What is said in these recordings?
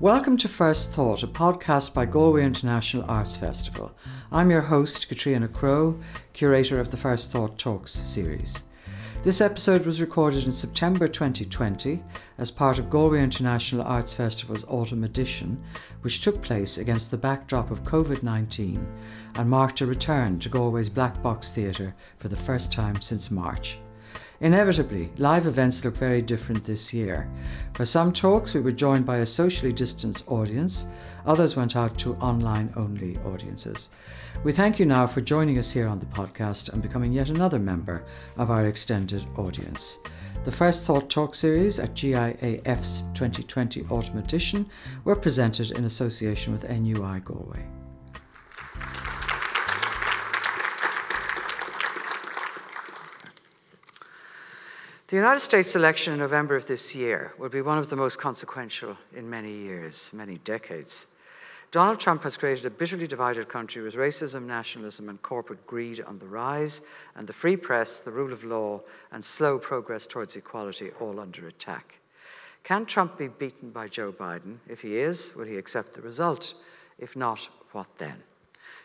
Welcome to First Thought, a podcast by Galway International Arts Festival. I'm your host, Katrina Crow, curator of the First Thought Talks series. This episode was recorded in September 2020 as part of Galway International Arts Festival's autumn edition, which took place against the backdrop of COVID 19 and marked a return to Galway's Black Box Theatre for the first time since March. Inevitably, live events look very different this year. For some talks, we were joined by a socially distanced audience, others went out to online only audiences. We thank you now for joining us here on the podcast and becoming yet another member of our extended audience. The First Thought Talk series at GIAF's 2020 Autumn Edition were presented in association with NUI Galway. The United States election in November of this year will be one of the most consequential in many years, many decades. Donald Trump has created a bitterly divided country with racism, nationalism, and corporate greed on the rise, and the free press, the rule of law, and slow progress towards equality all under attack. Can Trump be beaten by Joe Biden? If he is, will he accept the result? If not, what then?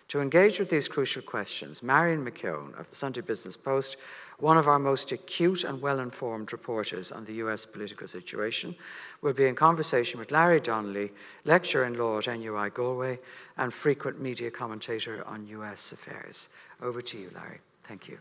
To engage with these crucial questions, Marion McKeown of the Sunday Business Post one of our most acute and well informed reporters on the US political situation, will be in conversation with Larry Donnelly, lecturer in law at NUI Galway and frequent media commentator on US affairs. Over to you, Larry. Thank you.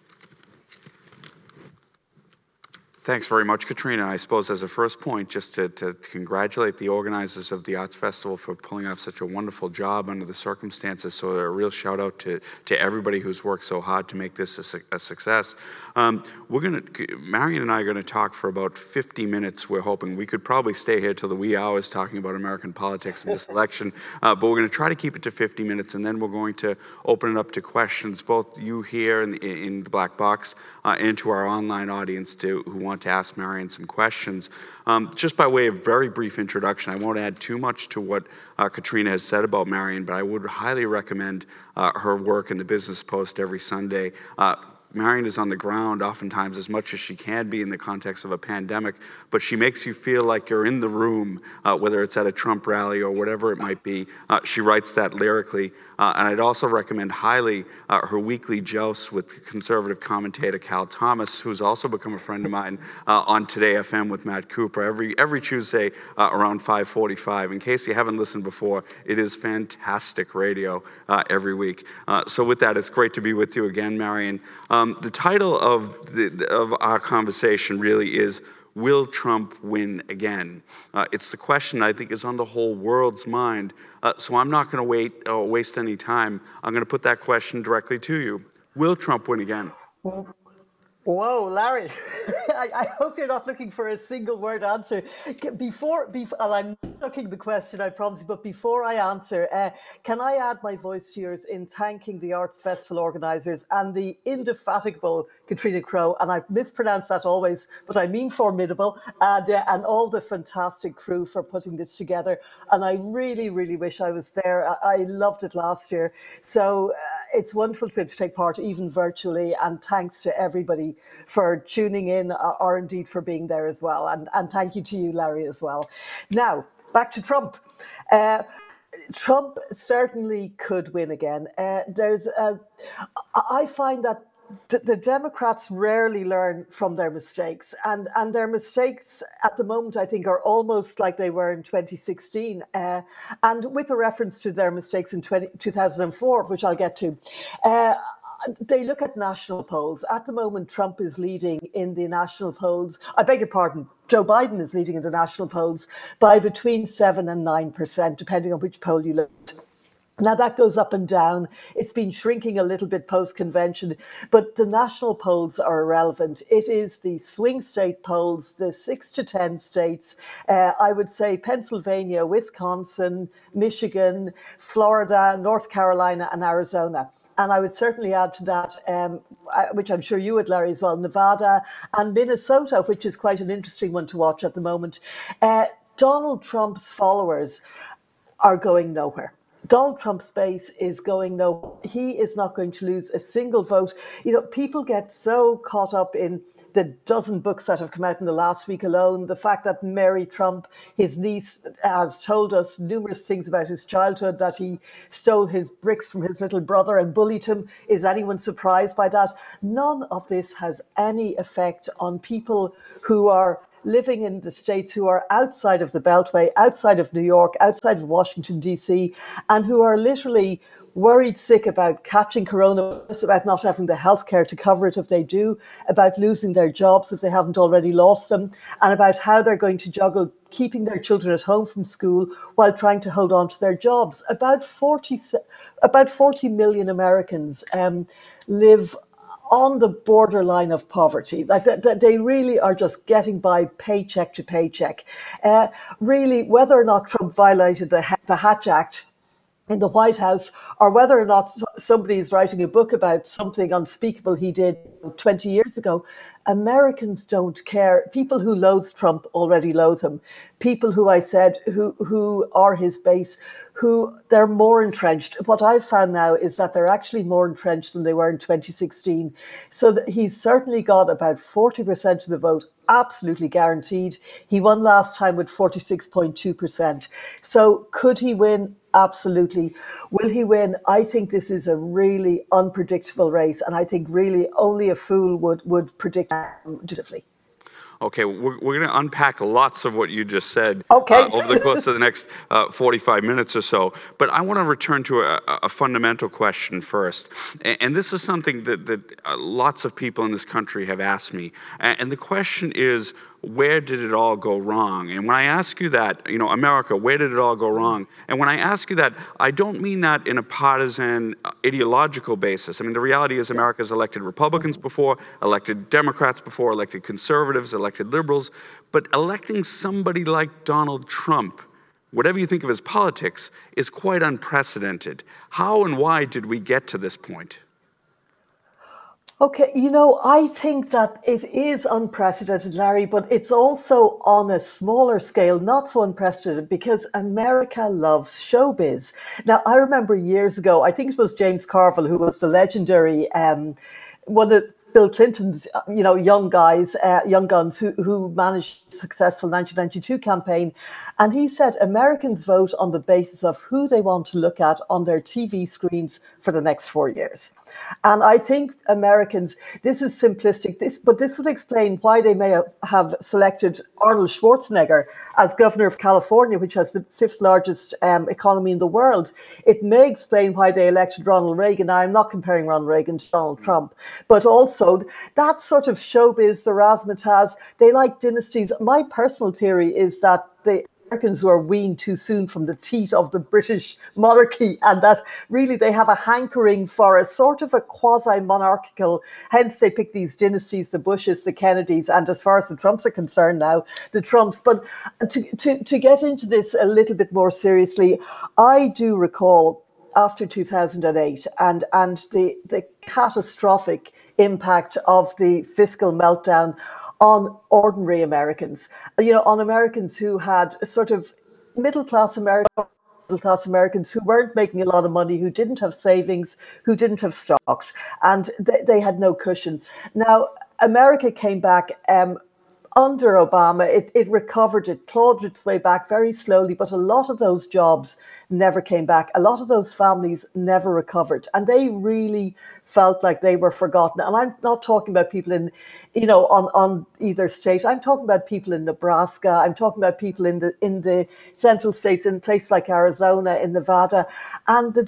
Thanks very much, Katrina. I suppose as a first point, just to, to, congratulate the organizers of the Arts Festival for pulling off such a wonderful job under the circumstances. So a real shout out to, to everybody who's worked so hard to make this a, a success. Um, we're to, Marion and I are going to talk for about 50 minutes. We're hoping we could probably stay here till the wee hours talking about American politics and this election, uh, but we're going to try to keep it to 50 minutes, and then we're going to open it up to questions, both you here in the, in the black box uh, and to our online audience to, who want to ask Marion some questions. Um, just by way of very brief introduction, I won't add too much to what uh, Katrina has said about Marion, but I would highly recommend uh, her work in the Business Post every Sunday. Uh, Marion is on the ground oftentimes as much as she can be in the context of a pandemic, but she makes you feel like you're in the room, uh, whether it's at a Trump rally or whatever it might be. Uh, she writes that lyrically. Uh, and I'd also recommend highly uh, her weekly jousts with conservative commentator Cal Thomas, who's also become a friend of mine uh, on Today FM with Matt Cooper every, every Tuesday uh, around 545. In case you haven't listened before, it is fantastic radio uh, every week. Uh, so with that, it's great to be with you again, Marion. Um, the title of, the, of our conversation really is Will Trump win again? Uh, it's the question I think is on the whole world's mind. Uh, so I'm not going to wait uh, waste any time. I'm going to put that question directly to you. Will Trump win again? Whoa, Larry! I, I, hope you're not looking for a single word answer. Before, before I'm looking the question, I promise you, but before I answer, uh, can I add my voice to yours in thanking the Arts Festival organisers and the indefatigable Katrina Crow, and I mispronounce that always, but I mean formidable, and, uh, and all the fantastic crew for putting this together. And I really, really wish I was there. I, I loved it last year. So uh, it's wonderful to be able to take part, even virtually, and thanks to everybody for tuning in uh, or indeed for being there as well. And, and thank you to you, Larry, as well. Now, back to Trump. Uh, Trump certainly could win again. Uh, there's, a, I find that the Democrats rarely learn from their mistakes, and and their mistakes at the moment, I think, are almost like they were in 2016, uh, and with a reference to their mistakes in 20, 2004, which I'll get to. Uh, they look at national polls. At the moment, Trump is leading in the national polls. I beg your pardon. Joe Biden is leading in the national polls by between seven and nine percent, depending on which poll you look at. Now that goes up and down. It's been shrinking a little bit post convention, but the national polls are irrelevant. It is the swing state polls, the six to 10 states, uh, I would say Pennsylvania, Wisconsin, Michigan, Florida, North Carolina, and Arizona. And I would certainly add to that, um, which I'm sure you would, Larry, as well, Nevada and Minnesota, which is quite an interesting one to watch at the moment. Uh, Donald Trump's followers are going nowhere Donald Trump's base is going no. He is not going to lose a single vote. You know, people get so caught up in the dozen books that have come out in the last week alone. The fact that Mary Trump, his niece, has told us numerous things about his childhood, that he stole his bricks from his little brother and bullied him. Is anyone surprised by that? None of this has any effect on people who are living in the states who are outside of the Beltway, outside of New York, outside of Washington, D.C., and who are literally worried sick about catching coronavirus, about not having the healthcare to cover it if they do, about losing their jobs if they haven't already lost them, and about how they're going to juggle keeping their children at home from school while trying to hold on to their jobs. About 40, about 40 million Americans um, live on the borderline of poverty. Like they really are just getting by paycheck to paycheck. Uh, really, whether or not Trump violated the, the Hatch Act in the White House, or whether or not somebody is writing a book about something unspeakable he did 20 years ago, Americans don't care. People who loathe Trump already loathe him. People who I said who who are his base, who they're more entrenched. What I've found now is that they're actually more entrenched than they were in 2016. So he's certainly got about 40% of the vote absolutely guaranteed. He won last time with 46.2%. So could he win? Absolutely. Will he win? I think this is a really unpredictable race, and I think really only a fool would would predict definitively. Okay, we're, we're going to unpack lots of what you just said okay. uh, over the course of the next uh, 45 minutes or so. But I want to return to a, a fundamental question first. And, and, this is something that, that uh, lots of people in this country have asked me. And, and the question is where did it all go wrong? And when I ask you that, you know, America, where did it all go wrong? And when I ask you that, I don't mean that in a partisan, uh, ideological basis. I mean, the reality is America's elected Republicans before, elected Democrats before, elected conservatives, elected liberals, but electing somebody like Donald Trump, whatever you think of his politics, is quite unprecedented. How and why did we get to this point? Okay, you know, I think that it is unprecedented, Larry, but it's also on a smaller scale, not so unprecedented because America loves showbiz. Now, I remember years ago, I think it was James Carville, who was the legendary um, one of Bill Clinton's, uh, you know, young guys, uh, young guns who, who managed successful 1992 campaign. And he said Americans vote on the basis of who they want to look at on their TV screens for the next four years. And I think Americans, this is simplistic, this, but this would explain why they may have, selected Arnold Schwarzenegger as governor of California, which has the fifth largest um, economy in the world. It may explain why they elected Ronald Reagan. Now, I'm not comparing Ronald Reagan to Donald Trump, but also also that sort of showbiz, the razzmatazz, they like dynasties. My personal theory is that the Americans were weaned too soon from the teat of the British monarchy, and that really they have a hankering for a sort of a quasi monarchical, hence they pick these dynasties, the Bushes, the Kennedys, and as far as the Trumps are concerned now, the Trumps. But to, to, to get into this a little bit more seriously, I do recall after 2008 and, and the, the catastrophic impact of the fiscal meltdown on ordinary Americans, you know, on Americans who had sort of middle class Americans middle class Americans who weren't making a lot of money, who didn't have savings, who didn't have stocks, and they, they had no cushion. Now, America came back um, under Obama, it, it recovered, it clawed its way back very slowly, but a lot of those jobs never came back. A lot of those families never recovered, and they really felt like they were forgotten. And I'm not talking about people in, you know, on, on either state. I'm talking about people in Nebraska. I'm talking about people in the in the central states, in places like Arizona, in Nevada, and the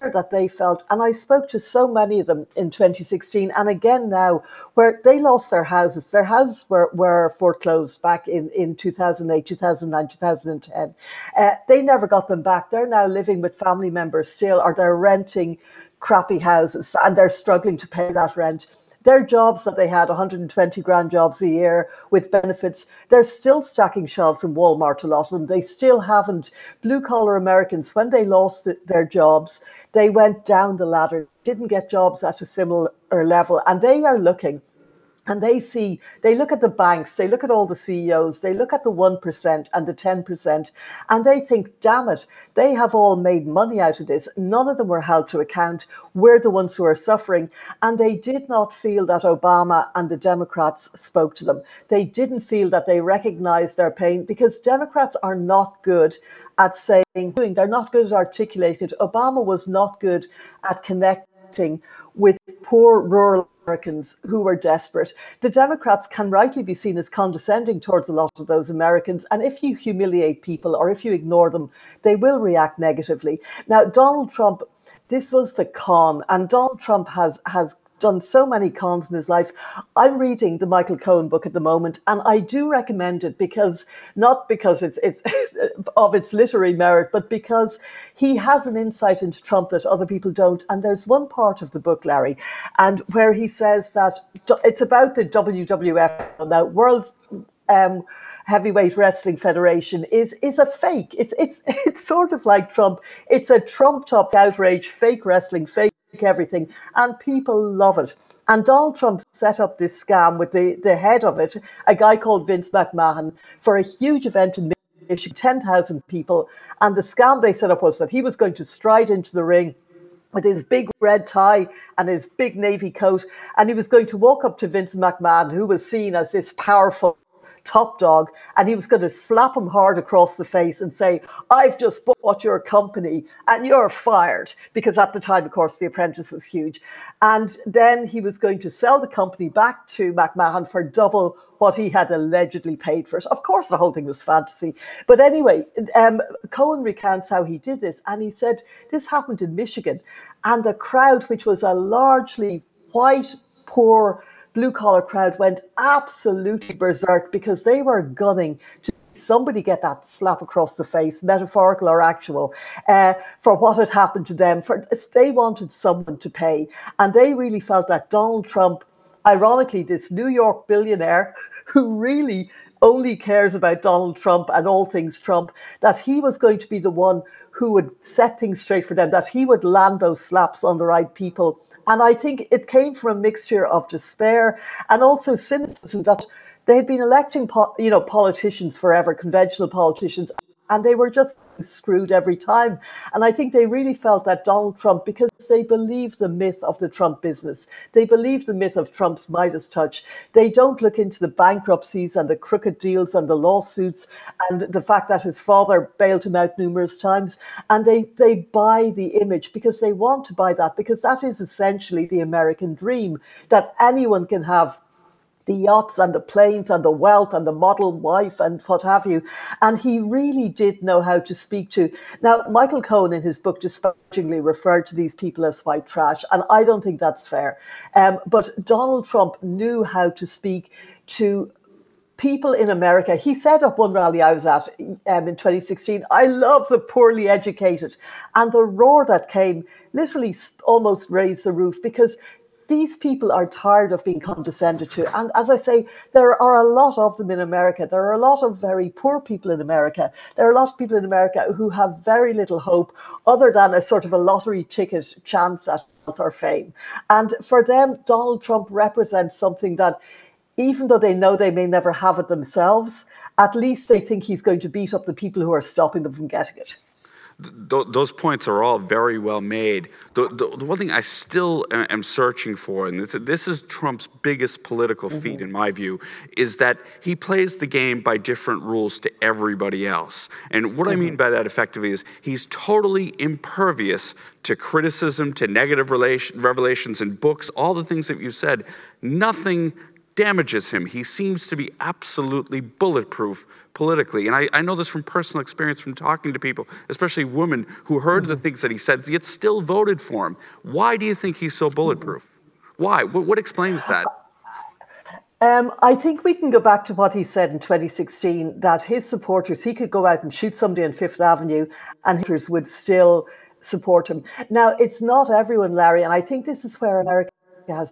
that they felt. And I spoke to so many of them in 2016 and again now, where they lost their houses. Their houses were, were foreclosed back in, in 2008, 2009, 2010. Uh, they never got them back. They're now living with family members still, or they're renting crappy houses and they're struggling to pay that rent their jobs that they had 120 grand jobs a year with benefits they're still stacking shelves in walmart a lot of them. They still haven't. Blue collar americans when they lost the, their jobs they went down the ladder didn't get jobs at a similar level and they are looking and they see they look at the banks they look at all the ceos they look at the 1% and the 10% and they think damn it they have all made money out of this. None of them were held to account. We're the ones who are suffering. And they did not feel that obama and the democrats spoke to them. They didn't feel that they recognized their pain because democrats are not good at saying they're not good at articulating. It obama was not good at connecting with poor rural Americans who were desperate. The Democrats can rightly be seen as condescending towards a lot of those Americans. And if you humiliate people or if you ignore them, they will react negatively. Now, Donald Trump, this was the con, and Donald Trump has has done so many cons in his life. I'm reading the Michael Cohen book at the moment, and I do recommend it because not because it's it's of its literary merit, but because he has an insight into Trump that other people don't. And there's one part of the book, Larry, and where he says that it's about the WWF now World. Um, heavyweight wrestling federation is is a fake. It's it's it's sort of like Trump. It's a Trump top outrage, fake wrestling, fake everything, and people love it. And Donald Trump set up this scam with the, the head of it, a guy called Vince McMahon, for a huge event in Michigan, 10,000 people. And the scam they set up was that he was going to stride into the ring with his big red tie and his big navy coat, and he was going to walk up to Vince McMahon, who was seen as this powerful top dog, and he was going to slap him hard across the face and say, I've just bought your company and you're fired. Because at the time, of course, The Apprentice was huge. And then he was going to sell the company back to McMahon for double what he had allegedly paid for it. Of course, the whole thing was fantasy. But anyway, um, Cohen recounts how he did this, and he said this happened in Michigan, and the crowd, which was a largely white, poor, blue collar crowd went absolutely berserk because they were gunning to somebody get that slap across the face, metaphorical or actual, uh, for what had happened to them. For they wanted someone to pay, and they really felt that Donald Trump, ironically, this New York billionaire who really only cares about Donald Trump and all things Trump, that he was going to be the one who would set things straight for them, that he would land those slaps on the right people. And I think it came from a mixture of despair and also cynicism that they had been electing, you know, politicians forever, conventional politicians, and they were just screwed every time. And I think they really felt that Donald Trump, because they believe the myth of the Trump business, they believe the myth of Trump's Midas touch. They don't look into the bankruptcies and the crooked deals and the lawsuits and the fact that his father bailed him out numerous times. And they, they buy the image because they want to buy that, because that is essentially the American dream that anyone can have the yachts and the planes and the wealth and the model wife and what have you. And he really did know how to speak to. Now, Michael Cohen in his book disparagingly referred to these people as white trash, and I don't think that's fair. Um, but Donald Trump knew how to speak to people in America. He set up one rally I was at um, in 2016. I love the poorly educated. And the roar that came literally almost raised the roof because these people are tired of being condescended to. And as I say, there are a lot of them in America. There are a lot of very poor people in America. There are a lot of people in America who have very little hope other than a sort of a lottery ticket chance at wealth or fame. And for them, Donald Trump represents something that even though they know they may never have it themselves, at least they think he's going to beat up the people who are stopping them from getting it. Th- those points are all very well made. The, the, the, one thing I still am searching for, and this, is Trump's biggest political mm-hmm. feat, in my view, is that he plays the game by different rules to everybody else. And what mm-hmm. I mean by that effectively is he's totally impervious to criticism, to negative relation, revelations in books, all the things that you've said. Nothing damages him. He seems to be absolutely bulletproof politically. And I, I, know this from personal experience from talking to people, especially women who heard the things that he said, yet still voted for him. Why do you think he's so bulletproof? Why? What, what explains that? Um, I think we can go back to what he said in 2016 that his supporters, he could go out and shoot somebody on Fifth Avenue and haters would still support him. Now, it's not everyone, Larry, and I think this is where America has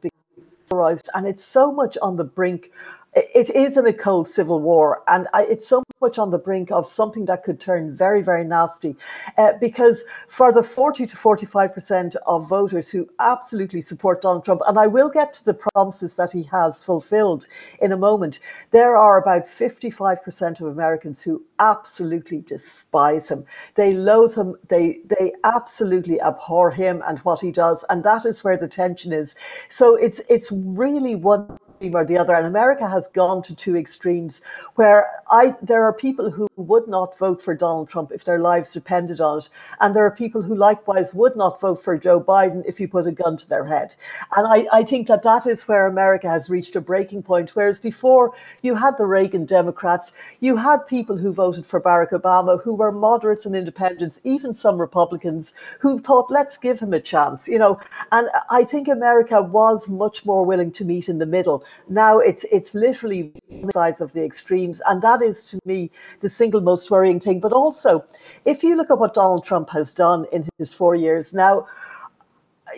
been and it's so much on the brink it is in a cold civil war, and I, it's so much on the brink of something that could turn very, very nasty. Uh, because for the 40 to 45% of voters who absolutely support Donald Trump, and I will get to the promises that he has fulfilled in a moment, there are about 55% of Americans who absolutely despise him. They loathe him, they, they absolutely abhor him and what he does, and that is where the tension is. So it's, it's really one or the other. And America has gone to two extremes where I there are people who would not vote for Donald Trump if their lives depended on it. And there are people who likewise would not vote for Joe Biden if you put a gun to their head. And I, I think that that is where America has reached a breaking point. Whereas before you had the Reagan Democrats, you had people who voted for Barack Obama who were moderates and independents, even some Republicans who thought, let's give him a chance, you know. And I think America was much more willing to meet in the middle. Now it's it's literally sides of the extremes, and that is to me the single most worrying thing. But also, if you look at what Donald Trump has done in his four years now,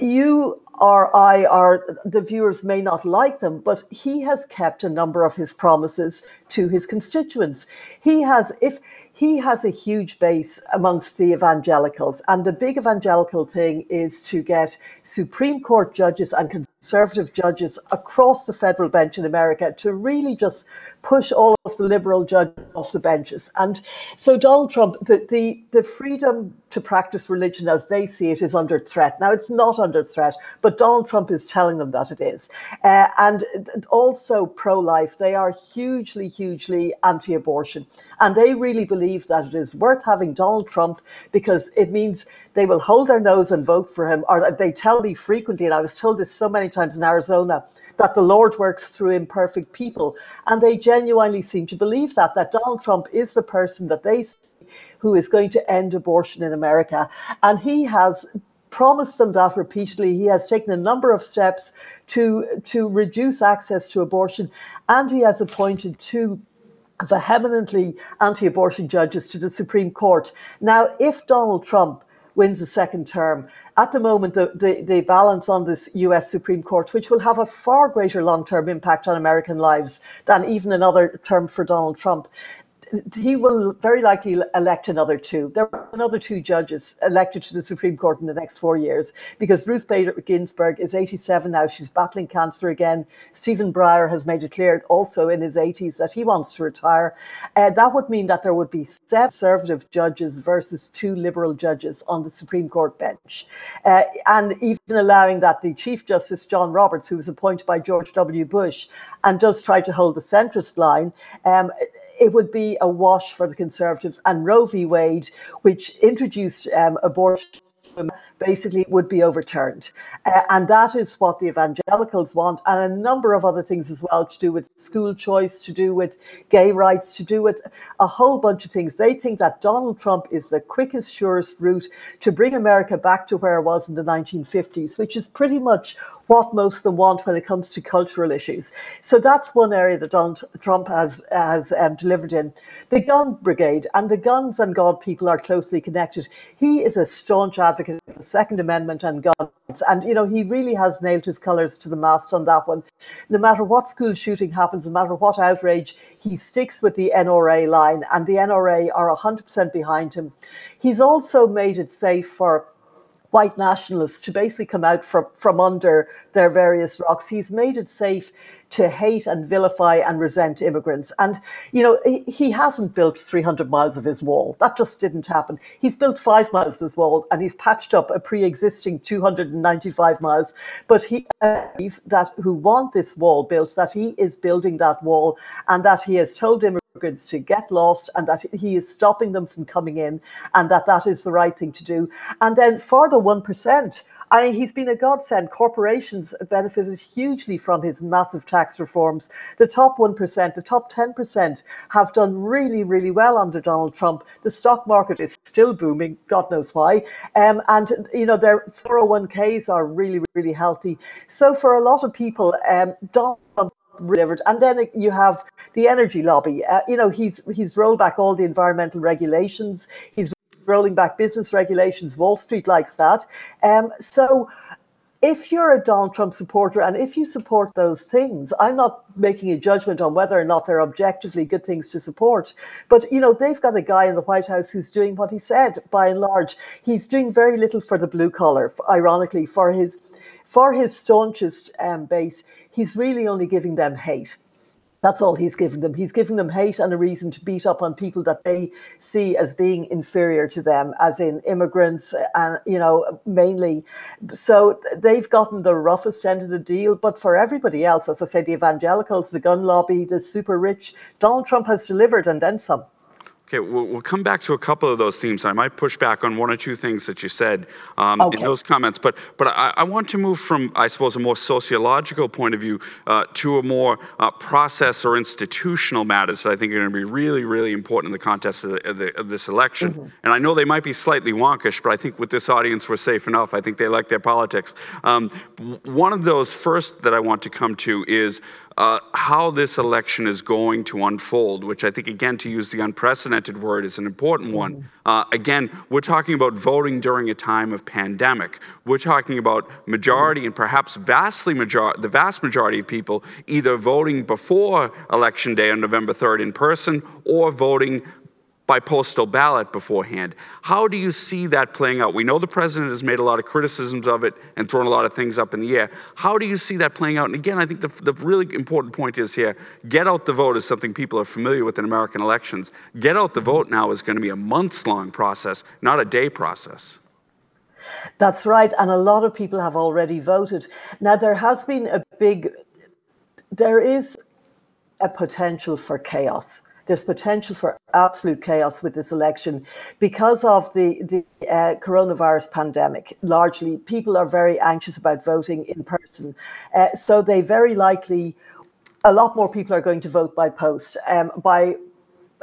you or I or the viewers may not like them, but he has kept a number of his promises to his constituents. He has, if he has a huge base amongst the evangelicals, and the big evangelical thing is to get Supreme Court judges and conservative judges across the federal bench in America to really just push all of the liberal judges off the benches. And so Donald Trump, the, the, the freedom to practice religion as they see it is under threat. Now, it's not under threat, but Donald Trump is telling them that it is. Uh, and also pro life, they are hugely, hugely anti abortion. And they really believe that it is worth having Donald Trump because it means they will hold their nose and vote for him. Or they tell me frequently, and I was told this so many times in Arizona that the Lord works through imperfect people. And they genuinely seem to believe that, that Donald Trump is the person that they see who is going to end abortion in America. And he has promised them that repeatedly. He has taken a number of steps to, to reduce access to abortion, and he has appointed two vehemently anti abortion judges to the Supreme Court. Now, if Donald Trump wins a second term. At the moment, the, the, the balance on this US Supreme Court, which will have a far greater long term impact on American lives than even another term for Donald Trump, he will very likely elect another two. There are another two judges elected to the Supreme Court in the next four years because Ruth Bader Ginsburg is 87 now. She's battling cancer again. Stephen Breyer has made it clear also in his 80s that he wants to retire. Uh, that would mean that there would be seven conservative judges versus two liberal judges on the Supreme Court bench. Uh, and even allowing that the Chief Justice John Roberts, who was appointed by George W. Bush and does try to hold the centrist line, um, it would be a wash for the Conservatives. And Roe v. Wade, which introduced um, abortion basically would be overturned. Uh, and that is what the evangelicals want, and a number of other things as well to do with school choice, to do with gay rights, to do with a whole bunch of things. They think that Donald Trump is the quickest, surest route to bring America back to where it was in the 1950s, which is pretty much what most of them want when it comes to cultural issues. So that's one area that Donald Trump has, has um, delivered in. The gun brigade and the guns and God people are closely connected. He is a staunch advocate advocate of the Second Amendment and guns. And, you know, he really has nailed his colours to the mast on that one. No matter what school shooting happens, no matter what outrage, he sticks with the NRA line, and the NRA are 100% behind him. He's also made it safe for white nationalists to basically come out from, from under their various rocks. He's made it safe to hate and vilify and resent immigrants. And, you know, he, he hasn't built 300 miles of his wall. That just didn't happen. He's built five miles of his wall and he's patched up a pre existing 295 miles. But he, that who want this wall built, that he is building that wall and that he has told immigrants immigrants to get lost and that he is stopping them from coming in and that that is the right thing to do. And then for the 1%, I mean, he's been a godsend. Corporations benefited hugely from his massive tax reforms. The top 1%, the top 10% have done really, really well under Donald Trump. The stock market is still booming, God knows why. Um, and, you know, their 401ks are really, really healthy. So for a lot of people, um, Donald delivered. And then you have the energy lobby. Uh, you know, he's he's rolled back all the environmental regulations. He's rolling back business regulations. Wall Street likes that. Um, so if you're a Donald Trump supporter and if you support those things, I'm not making a judgment on whether or not they're objectively good things to support. But, you know, they've got a guy in the White House who's doing what he said by and large. He's doing very little for the blue collar, ironically, for his for his staunchest um, base. He's really only giving them hate. That's all he's giving them. He's giving them hate and a reason to beat up on people that they see as being inferior to them, as in immigrants, uh, and you know, mainly. So they've gotten the roughest end of the deal. But for everybody else, as I say, the evangelicals, the gun lobby, the super rich, Donald Trump has delivered and then some. Okay, we'll, we'll, come back to a couple of those themes. I might push back on one or two things that you said um, okay. in those comments, but but I, I, want to move from, I suppose, a more sociological point of view uh, to a more uh, process or institutional matters that I think are going to be really, really important in the context of, the, of, the, of this election. Mm-hmm. And I know they might be slightly wonkish, but I think with this audience we're safe enough. I think they like their politics. Um, one of those first that I want to come to is uh, how this election is going to unfold, which I think, again, to use the unprecedented word, is an important one. Mm-hmm. Uh, again, we're talking about voting during a time of pandemic. We're talking about majority and perhaps vastly major- the vast majority of people either voting before election day on November 3rd in person or voting by postal ballot beforehand. How do you see that playing out? We know the president has made a lot of criticisms of it and thrown a lot of things up in the air. How do you see that playing out? And again, I think the, the really important point is here get out the vote is something people are familiar with in American elections. Get out the vote now is going to be a months long process, not a day process. That's right. And a lot of people have already voted. Now, there has been a big, there is a potential for chaos there's potential for absolute chaos with this election because of the, the uh, coronavirus pandemic. Largely, people are very anxious about voting in person. Uh, so they very likely, a lot more people are going to vote by post. Um, by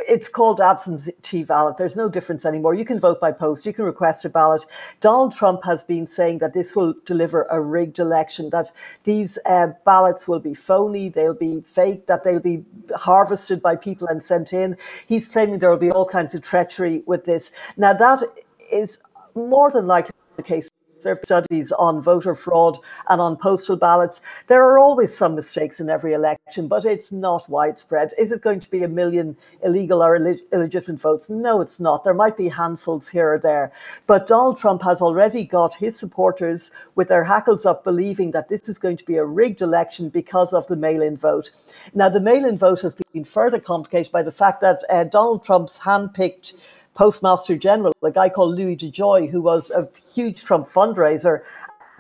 it's called absentee ballot. There's no difference anymore. You can vote by post. You can request a ballot. Donald Trump has been saying that this will deliver a rigged election. That these uh, ballots will be phony. They'll be fake. That they'll be harvested by people and sent in. He's claiming there will be all kinds of treachery with this. Now that is more than likely the case studies on voter fraud and on postal ballots. There are always some mistakes in every election, but it's not widespread. Is it going to be a million illegal or illegitimate votes? No, it's not. There might be handfuls here or there. But Donald Trump has already got his supporters with their hackles up believing that this is going to be a rigged election because of the mail in vote. Now, the mail in vote has been further complicated by the fact that uh, Donald Trump's handpicked Postmaster General, a guy called Louis DeJoy, who was a huge Trump fundraiser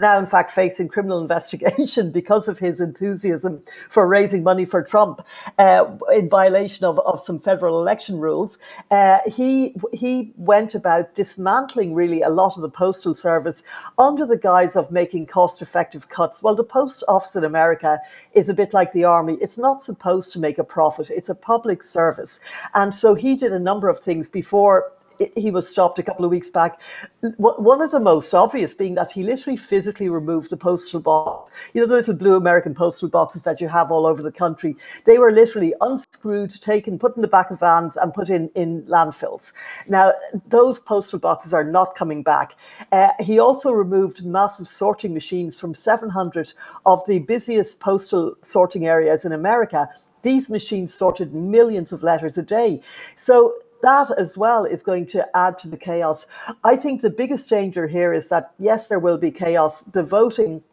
now, in fact, facing criminal investigation because of his enthusiasm for raising money for Trump uh, in violation of, of some federal election rules. Uh, he, he went about dismantling really a lot of the postal service under the guise of making cost effective cuts. Well, the post office in America is a bit like the army. It's not supposed to make a profit, it's a public service. And so he did a number of things before he was stopped a couple of weeks back. One of the most obvious being that he literally physically removed the postal box. You know, the little blue American postal boxes that you have all over the country. They were literally unscrewed, taken, put in the back of vans, and put in, in landfills. Now, those postal boxes are not coming back. Uh, he also removed massive sorting machines from 700 of the busiest postal sorting areas in America. These machines sorted millions of letters a day. So that as well is going to add to the chaos. I think the biggest danger here is that, yes, there will be chaos. The voting,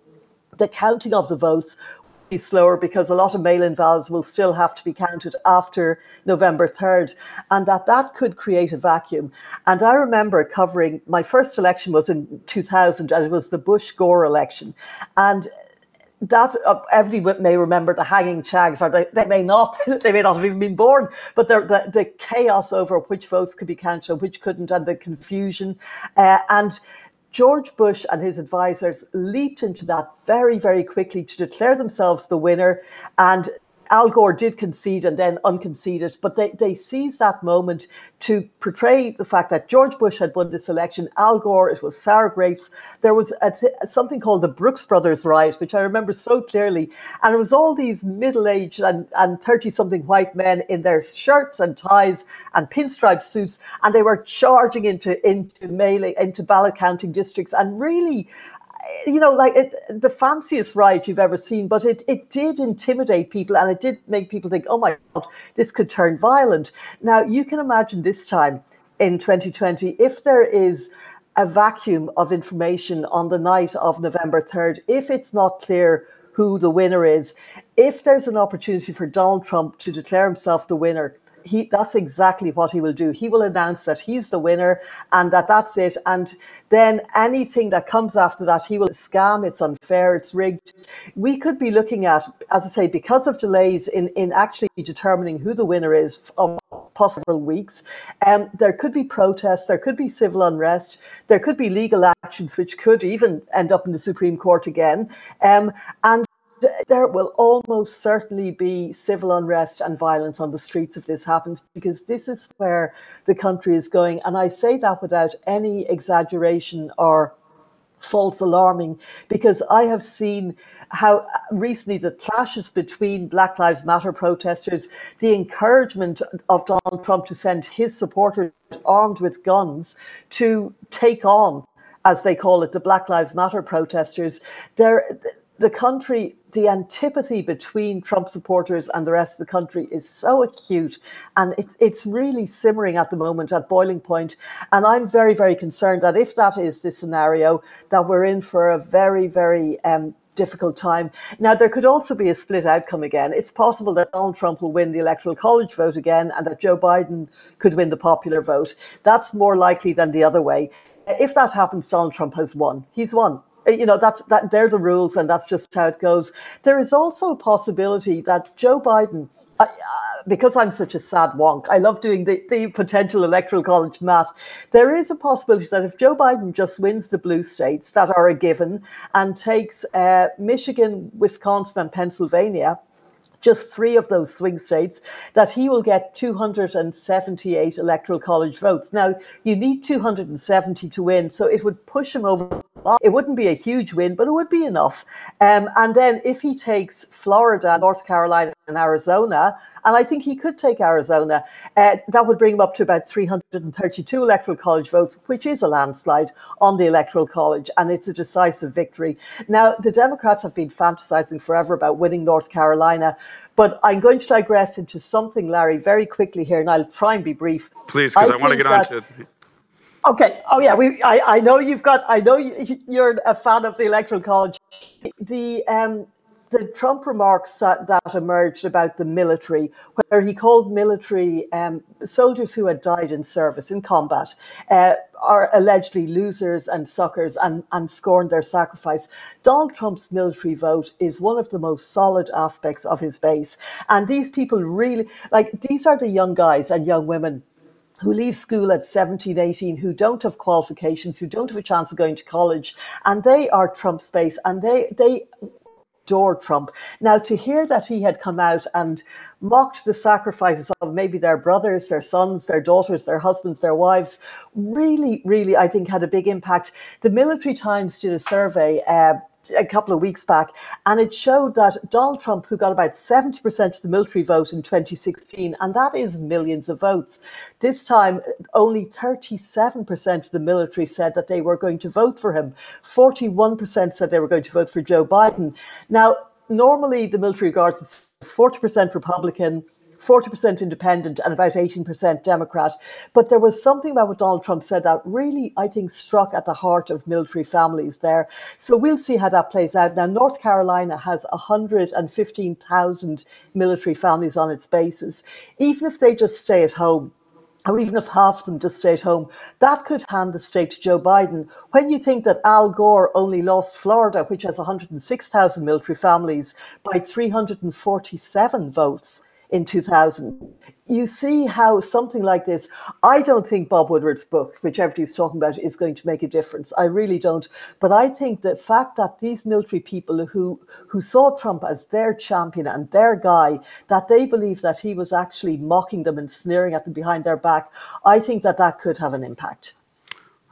the counting of the votes will be slower because a lot of mail-in ballots will still have to be counted after November 3rd and that that could create a vacuum and I remember covering my first election was in 2000 and it was the Bush Gore election and that uh, everybody may remember the hanging chads, or they, they may not. they may not have even been born. But the, the, the chaos over which votes could be counted and which couldn't, and the confusion, uh, and George Bush and his advisors leaped into that very, very quickly to declare themselves the winner and Al Gore did concede and then unconceded, but they, they seized that moment to portray the fact that George Bush had won this election. Al Gore, it was sour grapes. There was a, something called the Brooks Brothers riot, which I remember so clearly. And it was all these middle aged and 30 something white men in their shirts and ties and pinstripe suits. And they were charging into, into mailing, into ballot counting districts and really you know, like it, the fanciest ride you've ever seen, but it, it did intimidate people and it did make people think, oh my God, this could turn violent. Now, you can imagine this time in 2020, if there is a vacuum of information on the night of November 3rd, if it's not clear who the winner is, if there's an opportunity for Donald Trump to declare himself the winner, he that's exactly what he will do. He will announce that he's the winner and that that's it. And then anything that comes after that, he will scam. It's unfair. It's rigged. We could be looking at, as I say, because of delays in in actually determining who the winner is of possible weeks. Um, there could be protests, there could be civil unrest, there could be legal actions which could even end up in the Supreme Court again. Um, and there will almost certainly be civil unrest and violence on the streets if this happens, because this is where the country is going. And I say that without any exaggeration or false alarming, because I have seen how recently the clashes between Black Lives Matter protesters, the encouragement of Donald Trump to send his supporters armed with guns to take on as they call it, the Black Lives Matter protesters, there the country, the antipathy between Trump supporters and the rest of the country is so acute and it, it's really simmering at the moment at boiling point. And I'm very, very concerned that if that is the scenario, that we're in for a very, very um, difficult time. Now, there could also be a split outcome again. It's possible that Donald Trump will win the Electoral College vote again and that Joe Biden could win the popular vote. That's more likely than the other way. If that happens, Donald Trump has won. He's won you know that's that they're the rules and that's just how it goes. There is also a possibility that joe biden uh, because i'm such a sad wonk i love doing the, the potential electoral college math. There is a possibility that if joe biden just wins the blue states that are a given and takes uh, michigan wisconsin and pennsylvania just three of those swing states, that he will get 278 electoral college votes. Now, you need 270 to win, so it would push him over. It wouldn't be a huge win, but it would be enough. Um, and then if he takes Florida, North Carolina, and Arizona, and I think he could take Arizona, uh, that would bring him up to about 332 electoral college votes, which is a landslide on the electoral college, and it's a decisive victory. Now, the Democrats have been fantasizing forever about winning North Carolina. But I'm going to digress into something, Larry, very quickly here, and I'll try and be brief. Please, because I, I, want to get on to. it. Okay. Oh yeah. We. I, I know you've got. I know you're a fan of the electoral college. The um the Trump remarks that, that, emerged about the military, where he called military um, soldiers who had died in service, in combat, uh, are allegedly losers and suckers and, and scorned their sacrifice. Donald Trump's military vote is one of the most solid aspects of his base. And these people really, like, these are the young guys and young women who leave school at 17, 18, who don't have qualifications, who don't have a chance of going to college, and they are Trump's base, and they they adore Trump. Now, to hear that he had come out and mocked the sacrifices of maybe their brothers, their sons, their daughters, their husbands, their wives, really, really, I think had a big impact. The Military Times did a survey. Uh, a couple of weeks back, and it showed that Donald Trump, who got about 70% of the military vote in 2016, and that is millions of votes, this time only 37% of the military said that they were going to vote for him. 41% said they were going to vote for Joe Biden. Now, normally the military guards is 40% Republican, 40% independent and about 18% Democrat. But there was something about what Donald Trump said that really, I think, struck at the heart of military families there. So we'll see how that plays out. Now, North Carolina has 115,000 military families on its bases. Even if they just stay at home, or even if half of them just stay at home, that could hand the state to Joe Biden. When you think that Al Gore only lost Florida, which has 106,000 military families, by 347 votes, in 2000. You see how something like this, I don't think Bob Woodward's book, which everybody's talking about, is going to make a difference. I really don't. But I think the fact that these military people who, who saw Trump as their champion and their guy, that they believe that he was actually mocking them and sneering at them behind their back, I think that that could have an impact.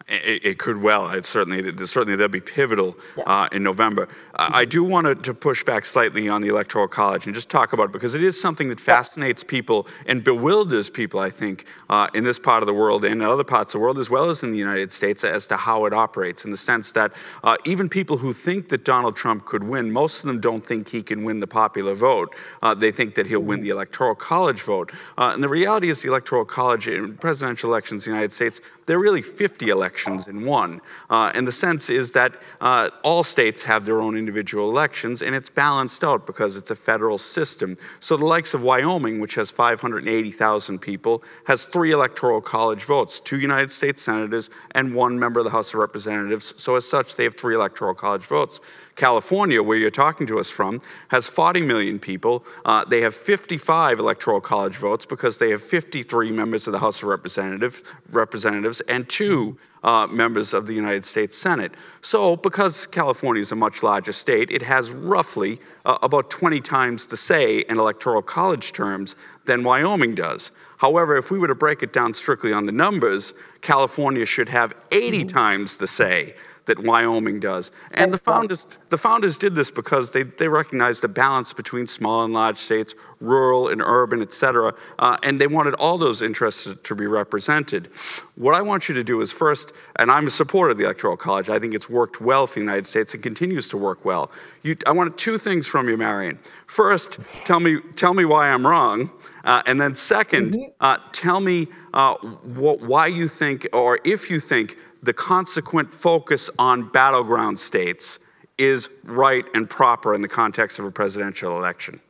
It, it, could well. It certainly, certainly they'll be pivotal yeah. uh, in November. I do want to, push back slightly on the Electoral College and just talk about it because it is something that fascinates people and bewilders people, I think, uh, in this part of the world and in other parts of the world, as well as in the United States, as to how it operates. In the sense that uh, even people who think that Donald Trump could win, most of them don't think he can win the popular vote. Uh, they think that he'll win the Electoral College vote. Uh, and the reality is, the Electoral College in presidential elections in the United States there are really 50 elections in one. Uh, and the sense is that uh, all states have their own individual elections, and it's balanced out because it's a federal system. So the likes of Wyoming, which has 580,000 people, has three electoral college votes two United States senators and one member of the House of Representatives. So, as such, they have three electoral college votes. California, where you're talking to us from, has 40 million people. Uh, they have 55 electoral college votes because they have 53 members of the House of Representative, Representatives and two uh, members of the United States Senate. So, because California is a much larger state, it has roughly uh, about 20 times the say in electoral college terms than Wyoming does. However, if we were to break it down strictly on the numbers, California should have 80 mm-hmm. times the say that Wyoming does. And the founders, the founders did this because they, they recognized the balance between small and large states, rural and urban, et cetera, uh, and they wanted all those interests to, to be represented. What I want you to do is first, and I'm a supporter of the Electoral College, I think it's worked well for the United States and continues to work well. You, I want two things from you, Marion. First, tell me, tell me why I'm wrong. Uh, and then, 2nd mm-hmm. uh, tell me uh, wh- why you think, or if you think, the consequent focus on battleground states is right and proper in the context of a presidential election.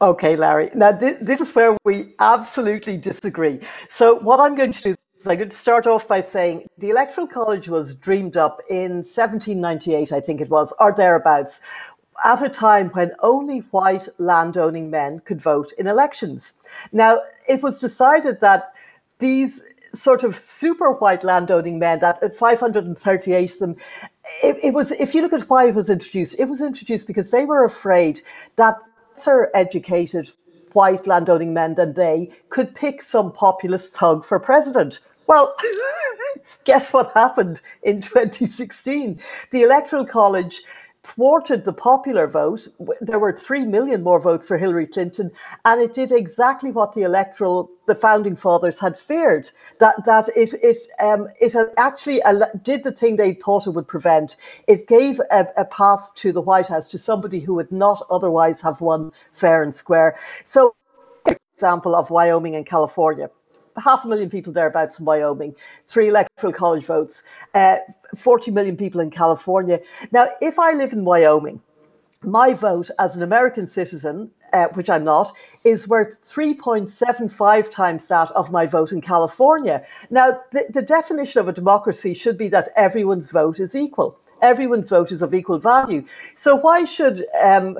Okay, Larry. Now, this, this is where we absolutely disagree. So, what I'm going to do is I'm going to start off by saying the Electoral College was dreamed up in 1798, I think it was, or thereabouts, at a time when only white landowning men could vote in elections. Now, it was decided that these sort of super white landowning men, that 538 of them, it, it, was, if you look at why it was introduced, it was introduced because they were afraid that lesser educated white landowning men than they could pick some populist thug for president. Well, guess what happened in 2016? The Electoral College thwarted the popular vote. There were 3 million more votes for Hillary Clinton, and it did exactly what the electoral, the founding fathers had feared that, that it, it, um, it actually did the thing they thought it would prevent. It gave a, a path to the White House to somebody who would not otherwise have won fair and square. So, example of Wyoming and California half a million people thereabouts in Wyoming, three electoral college votes, uh, 40 million people in California. Now, if I live in Wyoming, my vote as an American citizen, uh, which I'm not, is worth 3.75 times that of my vote in California. Now, the, the definition of a democracy should be that everyone's vote is equal. Everyone's vote is of equal value. So why should, um,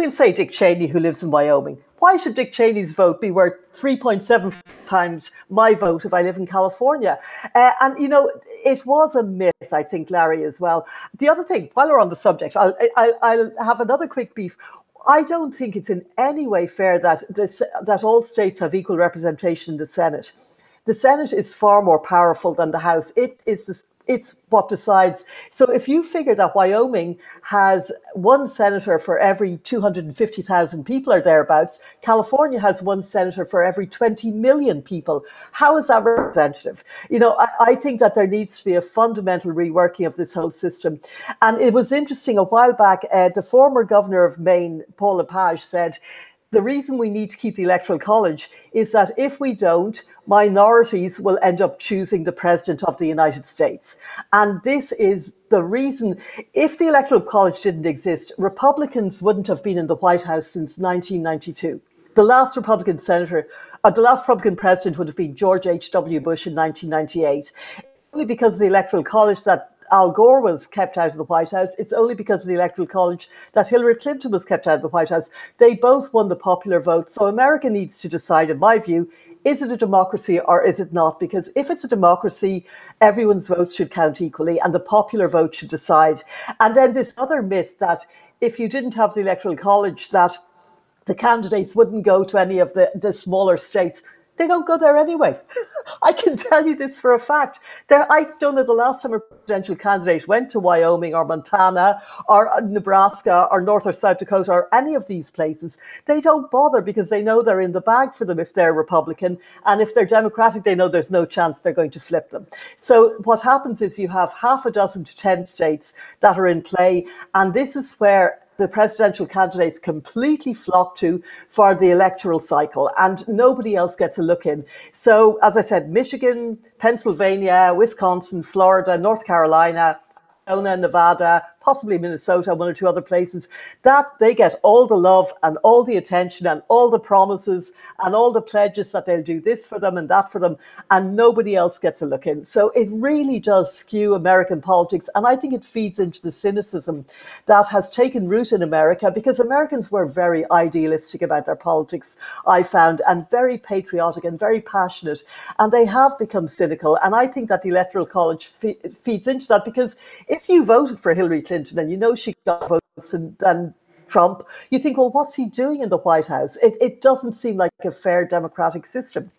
we'll say Dick Cheney, who lives in Wyoming, why should Dick Cheney's vote be worth 3.7 times my vote if I live in California? Uh, and, you know, it was a myth, I think, Larry, as well. The other thing, while we're on the subject, I'll, I'll, I'll have another quick beef. I don't think it's in any way fair that this, that all states have equal representation in the Senate. The Senate is far more powerful than the House. It is the it's what decides. So if you figure that Wyoming has one senator for every 250,000 people or thereabouts, California has one senator for every 20 million people. How is that representative? You know, I, I think that there needs to be a fundamental reworking of this whole system. And it was interesting a while back, uh, the former governor of Maine, Paul LePage, said the reason we need to keep the electoral college is that if we don't, minorities will end up choosing the president of the United States. And this is the reason, if the electoral college didn't exist, Republicans wouldn't have been in the White House since 1992. The last Republican senator, uh, the last Republican president would have been George H.W. Bush in 1998. Only because of the electoral college that Al Gore was kept out of the White House. It's only because of the Electoral College that Hillary Clinton was kept out of the White House. They both won the popular vote. So America needs to decide, in my view, is it a democracy or is it not? Because if it's a democracy, everyone's votes should count equally and the popular vote should decide. And then this other myth that if you didn't have the Electoral College, that the candidates wouldn't go to any of the, the smaller states they don't go there anyway. I can tell you this for a fact. There, I don't know the last time a presidential candidate went to Wyoming or Montana or uh, Nebraska or North or South Dakota or any of these places. They don't bother because they know they're in the bag for them if they're Republican. And if they're Democratic, they know there's no chance they're going to flip them. So what happens is you have half a dozen to 10 states that are in play. And this is where the presidential candidates completely flock to for the electoral cycle, and nobody else gets a look in. So, as I said, Michigan, Pennsylvania, Wisconsin, Florida, North Carolina, Arizona, Nevada, possibly Minnesota, one or two other places, that they get all the love and all the attention and all the promises and all the pledges that they'll do this for them and that for them, and nobody else gets a look in. So it really does skew American politics. And I think it feeds into the cynicism that has taken root in America because Americans were very idealistic about their politics, I found, and very patriotic and very passionate. And they have become cynical. And I think that the Electoral College fe- feeds into that because if you voted for Hillary Clinton and you know she got votes and, and Trump, you think, well, what's he doing in the White House? It, it doesn't seem like a fair democratic system.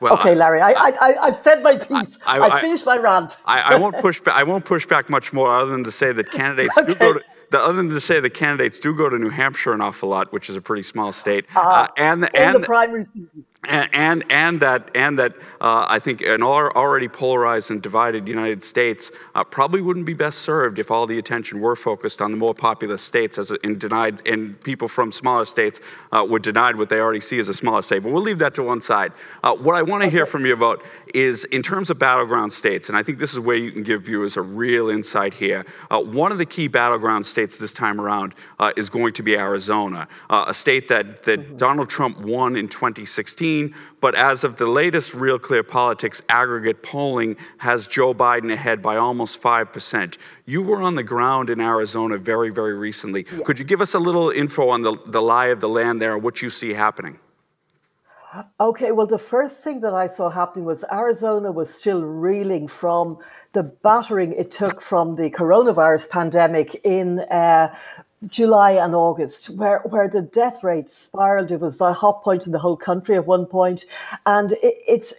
Well, okay, Larry, I, I, I, have said my piece. I, I, I finished my rant. I, I, won't push back. I won't push back much more, other than to say that candidates okay. do go to. The, other than to say the candidates do go to New Hampshire an awful lot, which is a pretty small state, uh, uh, and the, and the primary season and, and, and that, and that uh, I think an already polarized and divided United States uh, probably wouldn't be best served if all the attention were focused on the more populous states as in denied, and people from smaller states uh, were denied what they already see as a smaller state. But we'll leave that to one side. Uh, what I want to hear from you about is in terms of battleground states, and I think this is where you can give viewers a real insight here. Uh, one of the key battleground states this time around uh, is going to be Arizona, a state that, that mm-hmm. Donald Trump won in 2016 but as of the latest Real Clear Politics aggregate polling, has Joe Biden ahead by almost 5%. You were on the ground in Arizona very, very recently. Yeah. Could you give us a little info on the, the lie of the land there and what you see happening? Okay, well, the first thing that I saw happening was Arizona was still reeling from the battering it took from the coronavirus pandemic in uh, July and August, where, where the death rate spiraled. It was the hot point in the whole country at one point, and it, it's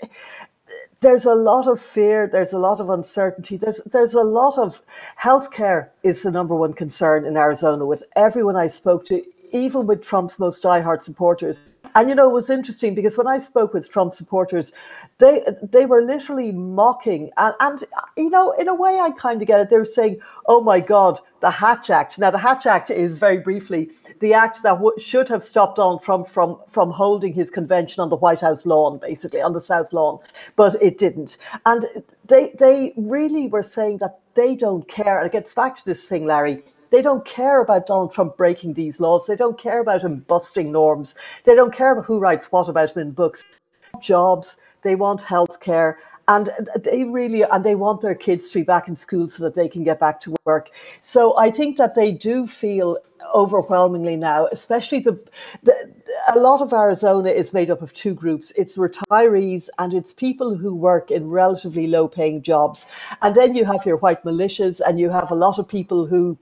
there's a lot of fear. There's a lot of uncertainty. There's there's a lot of healthcare is the number one concern in Arizona. With everyone I spoke to, even with Trump's most diehard supporters. And you know, it was interesting because when I spoke with Trump supporters, they they were literally mocking, and, and you know, in a way, I kind of get it. They were saying, "Oh my God, the Hatch Act." Now, the Hatch Act is very briefly the act that w- should have stopped Donald Trump from from holding his convention on the White House lawn, basically on the South lawn, but it didn't. And they they really were saying that they don't care. And it gets back to this thing, Larry they don't care about Donald Trump breaking these laws. They don't care about him busting norms. They don't care about who writes what about him in books. Jobs, they want health care and they really and they want their kids to be back in school so that they can get back to work so i think that they do feel overwhelmingly now especially the, the a lot of arizona is made up of two groups it's retirees and it's people who work in relatively low paying jobs and then you have your white militias and you have a lot of people who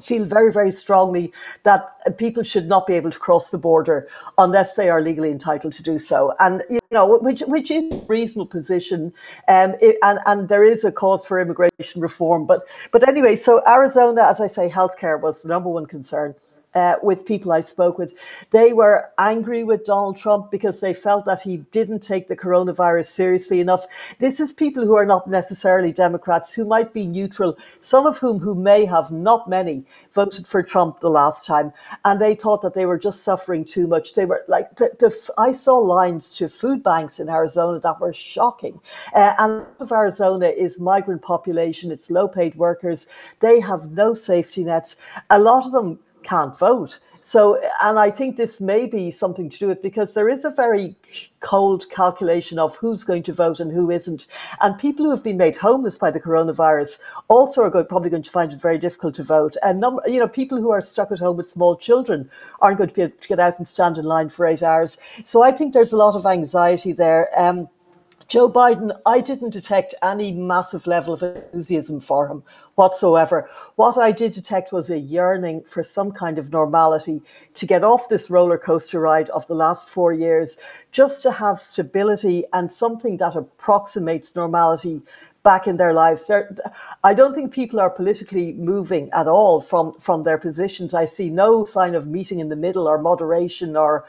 feel very, very strongly that people should not be able to cross the border unless they are legally entitled to do so. And you know, which which is a reasonable position, um, it, and and there is a cause for immigration reform. But but anyway, so Arizona, as I say, healthcare was the number one concern uh, with people I spoke with, they were angry with Donald Trump because they felt that he didn't take the coronavirus seriously enough. This is people who are not necessarily Democrats, who might be neutral, some of whom who may have, not many, voted for Trump the last time. And they thought that they were just suffering too much. They were like, the, the I saw lines to food banks in Arizona that were shocking. Uh, and of Arizona is migrant population, it's low paid workers. They have no safety nets. A lot of them can't vote. So, and I think this may be something to do with because there is a very cold calculation of who's going to vote and who isn't. And people who have been made homeless by the coronavirus also are going, probably going to find it very difficult to vote. And number, you know, people who are stuck at home with small children aren't going to be able to get out and stand in line for eight hours. So I think there's a lot of anxiety there. Um, Joe Biden, I didn't detect any massive level of enthusiasm for him whatsoever. What I did detect was a yearning for some kind of normality to get off this roller coaster ride of the last four years, just to have stability and something that approximates normality back in their lives. I don't think people are politically moving at all from, from their positions. I see no sign of meeting in the middle or moderation or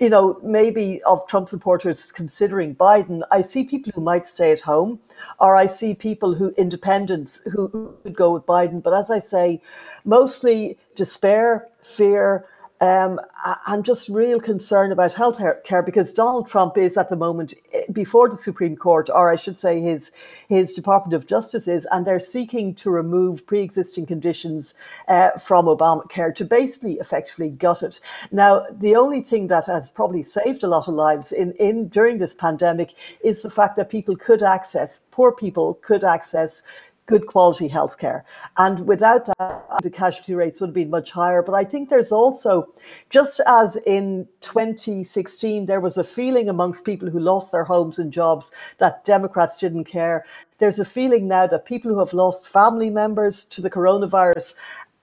you know, maybe of Trump supporters considering Biden, I see people who might stay at home, or I see people who independents who, who would go with Biden. But as I say, mostly despair, fear, um, and just real concern about health care because Donald Trump is at the moment eh, before the Supreme Court, or I should say his his Department of Justice is, and they're seeking to remove pre-existing conditions uh, from Obamacare to basically effectively gut it. Now, the only thing that has probably saved a lot of lives in, in during this pandemic is the fact that people could access, poor people could access good quality healthcare. And without that, the casualty rates would have been much higher. But I think there's also, just as in 2016, there was a feeling amongst people who lost their homes and jobs that Democrats didn't care. There's a feeling now that people who have lost family members to the coronavirus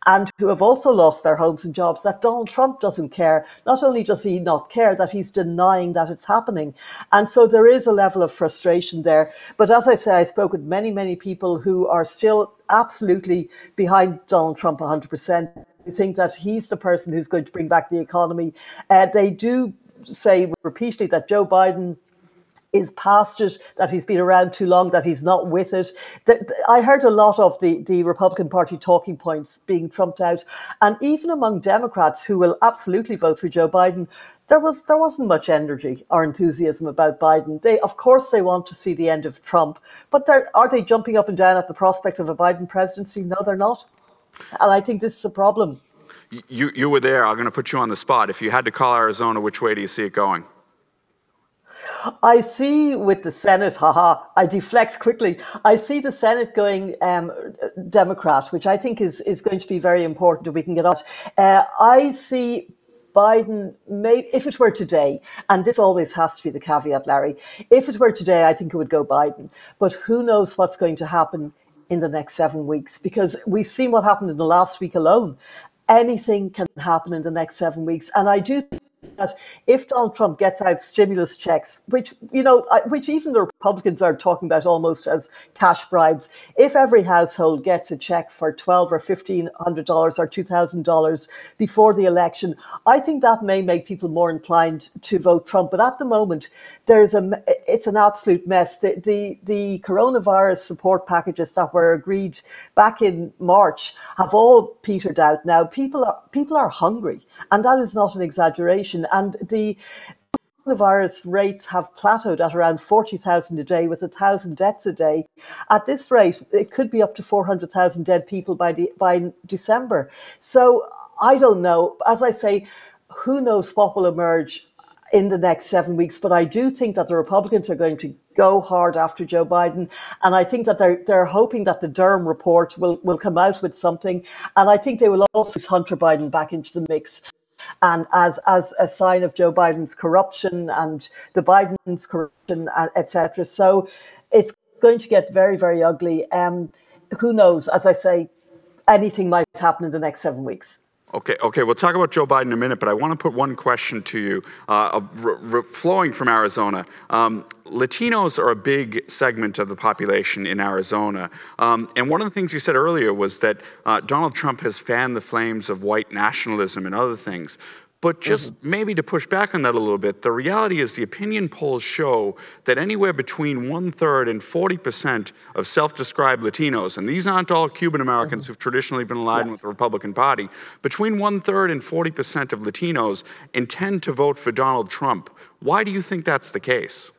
and who have also lost their homes and jobs that Donald Trump doesn't care. Not only does he not care, that he's denying that it's happening. And so there is a level of frustration there. But as I say, I spoke with many, many people who are still absolutely behind Donald Trump 100%. They think that he's the person who's going to bring back the economy. Uh, they do say repeatedly that Joe Biden is past it, that he's been around too long, that he's not with it. I heard a lot of the, the Republican Party talking points being trumped out. And even among Democrats who will absolutely vote for Joe Biden, there was there wasn't much energy or enthusiasm about Biden. They of course they want to see the end of Trump, but are they jumping up and down at the prospect of a Biden presidency? No, they're not. And I think this is a problem. You, you were there. I'm going to put you on the spot. If you had to call Arizona, which way do you see it going? I see with the Senate, haha, I deflect quickly. I see the Senate going um, Democrat, which I think is, is going to be very important if we can get on. Uh, I see Biden, may, if it were today, and this always has to be the caveat, Larry, if it were today, I think it would go Biden. But who knows what's going to happen in the next seven weeks? Because we've seen what happened in the last week alone. Anything can happen in the next seven weeks. And I do that if Donald Trump gets out stimulus checks, which you know, uh, which even the Republicans are talking about almost as cash bribes, if every household gets a check for twelve or fifteen hundred dollars or two thousand dollars before the election, I think that may make people more inclined to vote Trump. But at the moment, there's a it's an absolute mess. The the, the coronavirus support packages that were agreed back in March have all petered out now. People are people are hungry, and that is not an exaggeration and the coronavirus rates have plateaued at around 40,000 a day with 1,000 deaths a day. At this rate, it could be up to 400,000 dead people by, the, by December. So I don't know. As I say, who knows what will emerge in the next seven weeks. But I do think that the Republicans are going to go hard after Joe Biden. And I think that they're they're hoping that the Durham report will, will come out with something. And I think they will also Hunter Biden back into the mix and as as a sign of Joe Biden's corruption and the Biden's corruption, uh, etc. So it's going to get very very ugly. Um, who knows? As I say, anything might happen in the next seven weeks. Okay, okay, we'll talk about Joe Biden in a minute, but I want to put one question to you, uh, flowing from Arizona. Um, Latinos are a big segment of the population in Arizona. Um, and one of the things you said earlier was that uh, Donald Trump has fanned the flames of white nationalism and other things. But just mm-hmm. maybe to push back on that a little bit, the reality is the opinion polls show that anywhere between one third and 40% of self described Latinos, and these aren't all Cuban Americans mm-hmm. who've traditionally been aligned yeah. with the Republican Party, between one third and 40% of Latinos intend to vote for Donald Trump. Why do you think that's the case?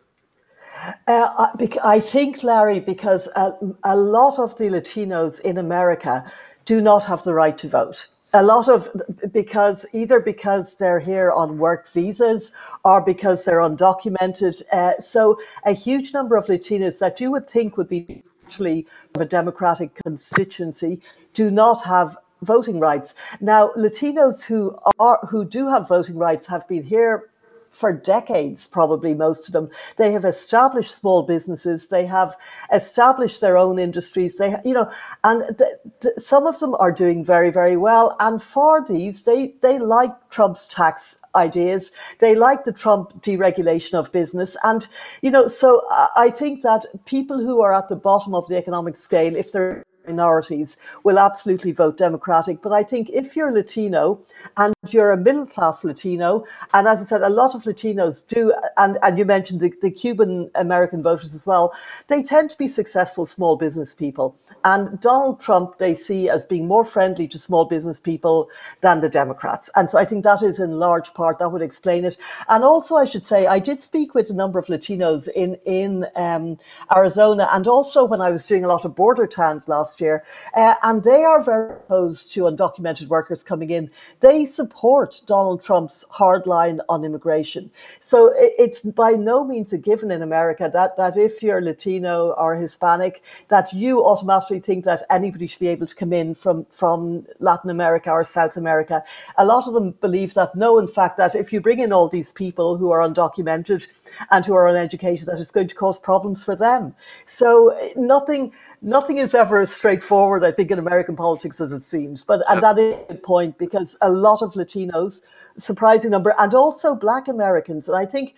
Uh, I think, Larry, because a, a lot of the Latinos in America do not have the right to vote a lot of because either because they're here on work visas or because they're undocumented. Uh, so a huge number of Latinos that you would think would be actually of a democratic constituency do not have voting rights. Now, Latinos who are who do have voting rights have been here for decades, probably most of them. They have established small businesses. They have established their own industries. They, you know, and th- th- some of them are doing very, very well. And for these, they they like Trump's tax ideas. They like the Trump deregulation of business. And, you know, so uh, I think that people who are at the bottom of the economic scale, if they're minorities will absolutely vote Democratic. But I think if you're Latino and you're a middle class Latino, and as I said, a lot of Latinos do, and, and you mentioned the, the Cuban American voters as well, they tend to be successful small business people. And Donald Trump, they see as being more friendly to small business people than the Democrats. And so I think that is in large part, that would explain it. And also, I should say, I did speak with a number of Latinos in, in um, Arizona, and also when I was doing a lot of border towns last last year, uh, and they are very opposed to undocumented workers coming in. They support Donald Trump's hard line on immigration. So it's by no means a given in America that, that if you're Latino or Hispanic, that you automatically think that anybody should be able to come in from, from Latin America or South America. A lot of them believe that no, in fact, that if you bring in all these people who are undocumented and who are uneducated, that it's going to cause problems for them. So nothing, nothing is ever as straightforward, I think, in American politics as it seems. But and that is a good point because a lot of Latinos, surprising number, and also Black Americans, and I think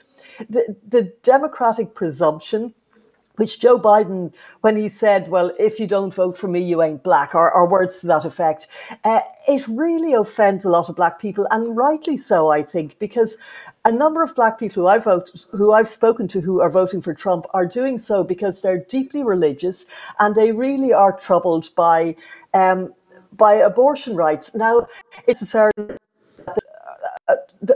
the the democratic presumption which Joe Biden, when he said, well, if you don't vote for me, you ain't black, or, or words to that effect, uh, it really offends a lot of black people, and rightly so, I think, because a number of black people who I've, voted, who I've spoken to who are voting for Trump are doing so because they're deeply religious and they really are troubled by um, by abortion rights. Now, it's necessarily uh,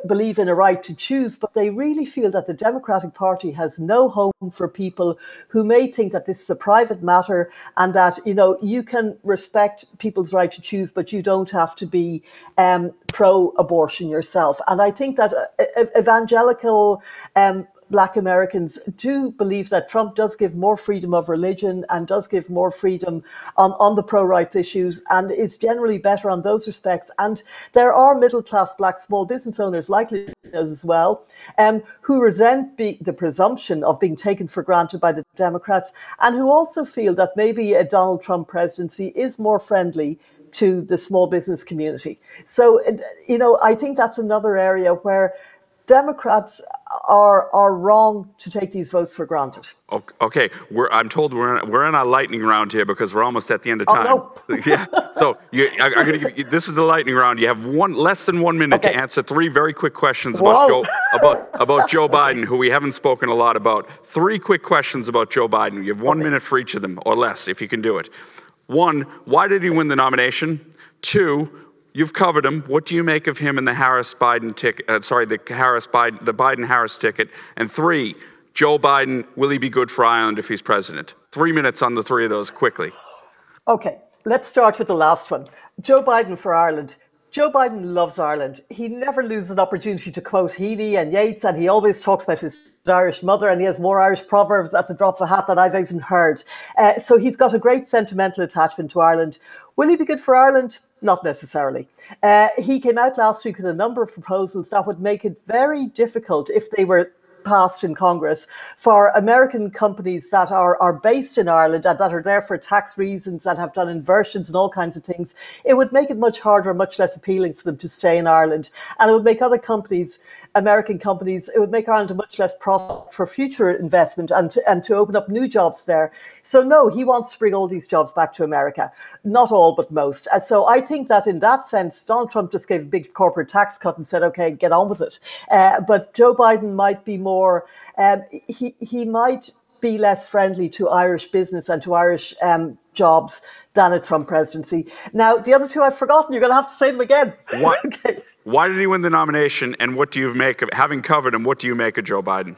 believe in a right to choose, but they really feel that the Democratic Party has no home for people who may think that this is a private matter and that you know you can respect people's right to choose, but you don't have to be um, pro-abortion yourself. And I think that uh, evangelical um, Black Americans do believe that Trump does give more freedom of religion and does give more freedom on, on the pro rights issues and is generally better on those respects. And there are middle class Black small business owners, likely as well, um, who resent be, the presumption of being taken for granted by the Democrats and who also feel that maybe a Donald Trump presidency is more friendly to the small business community. So, you know, I think that's another area where Democrats are are wrong to take these votes for granted. Okay, we're, I'm told we're in, we're in a lightning round here because we're almost at the end of oh, time. Oh, no. yeah. So you, I, am going to give you, this is the lightning round. You have one less than one minute okay. to answer three very quick questions about Joe about about Joe Biden, who we haven't spoken a lot about. Three quick questions about Joe Biden. You have one okay. minute for each of them, or less, if you can do it. One, why did he win the nomination? Two, You've covered him. What do you make of him in the Harris Biden ticket? Uh, sorry, the Harris Biden, the Biden Harris ticket. And three, Joe Biden, will he be good for Ireland if he's president? Three minutes on the three of those quickly. Okay, let's start with the last one. Joe Biden for Ireland. Joe Biden loves Ireland. He never loses an opportunity to quote Heaney and Yeats, and he always talks about his Irish mother, and he has more Irish proverbs at the drop of a hat than I've even heard. Uh, so he's got a great sentimental attachment to Ireland. Will he be good for Ireland? Not necessarily. Uh, he came out last week with a number of proposals that would make it very difficult if they were passed in Congress for American companies that are, are based in Ireland and that are there for tax reasons and have done inversions and all kinds of things, it would make it much harder, much less appealing for them to stay in Ireland. And it would make other companies, American companies, it would make Ireland a much less prospect for future investment and to, and to open up new jobs there. So no, he wants to bring all these jobs back to America. Not all, but most. And so I think that in that sense, Donald Trump just gave a big corporate tax cut and said, okay, get on with it. Uh, but Joe Biden might be more more, um, he, he might be less friendly to Irish business and to Irish um, jobs than a Trump presidency. Now, the other two I've forgotten. You're going to have to say them again. Why, okay. why did he win the nomination, and what do you make of having covered him? What do you make of Joe Biden?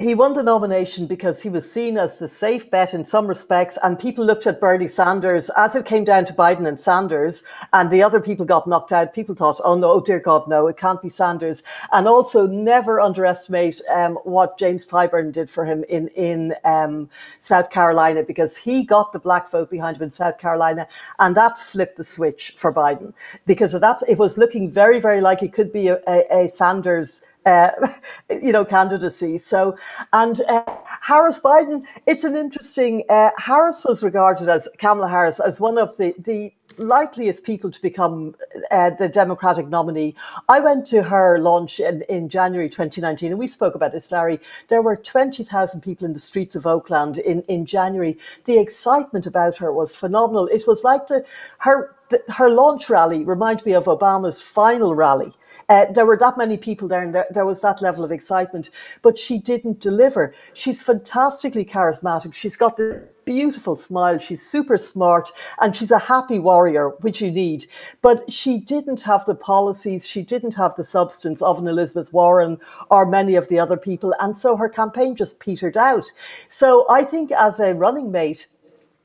He won the nomination because he was seen as the safe bet in some respects, and people looked at Bernie Sanders as it came down to Biden and Sanders, and the other people got knocked out. People thought, "Oh no, oh dear God, no, it can't be Sanders." And also, never underestimate um, what James Clyburn did for him in in um, South Carolina because he got the black vote behind him in South Carolina, and that flipped the switch for Biden because of that. It was looking very, very like it could be a, a, a Sanders uh, you know, candidacy. So, and uh, Harris Biden, it's an interesting. Uh, Harris was regarded as Kamala Harris as one of the the likeliest people to become uh, the Democratic nominee. I went to her launch in, in January 2019, and we spoke about this, Larry. There were 20,000 people in the streets of Oakland in, in January. The excitement about her was phenomenal. It was like the her the, her launch rally reminded me of Obama's final rally. Uh, there were that many people there, and there, there, was that level of excitement, but she didn't deliver. She's fantastically charismatic. She's got the beautiful smile. She's super smart, and she's a happy warrior, which you need. But she didn't have the policies, she didn't have the substance of an Elizabeth Warren or many of the other people, and so her campaign just petered out. So I think as a running mate,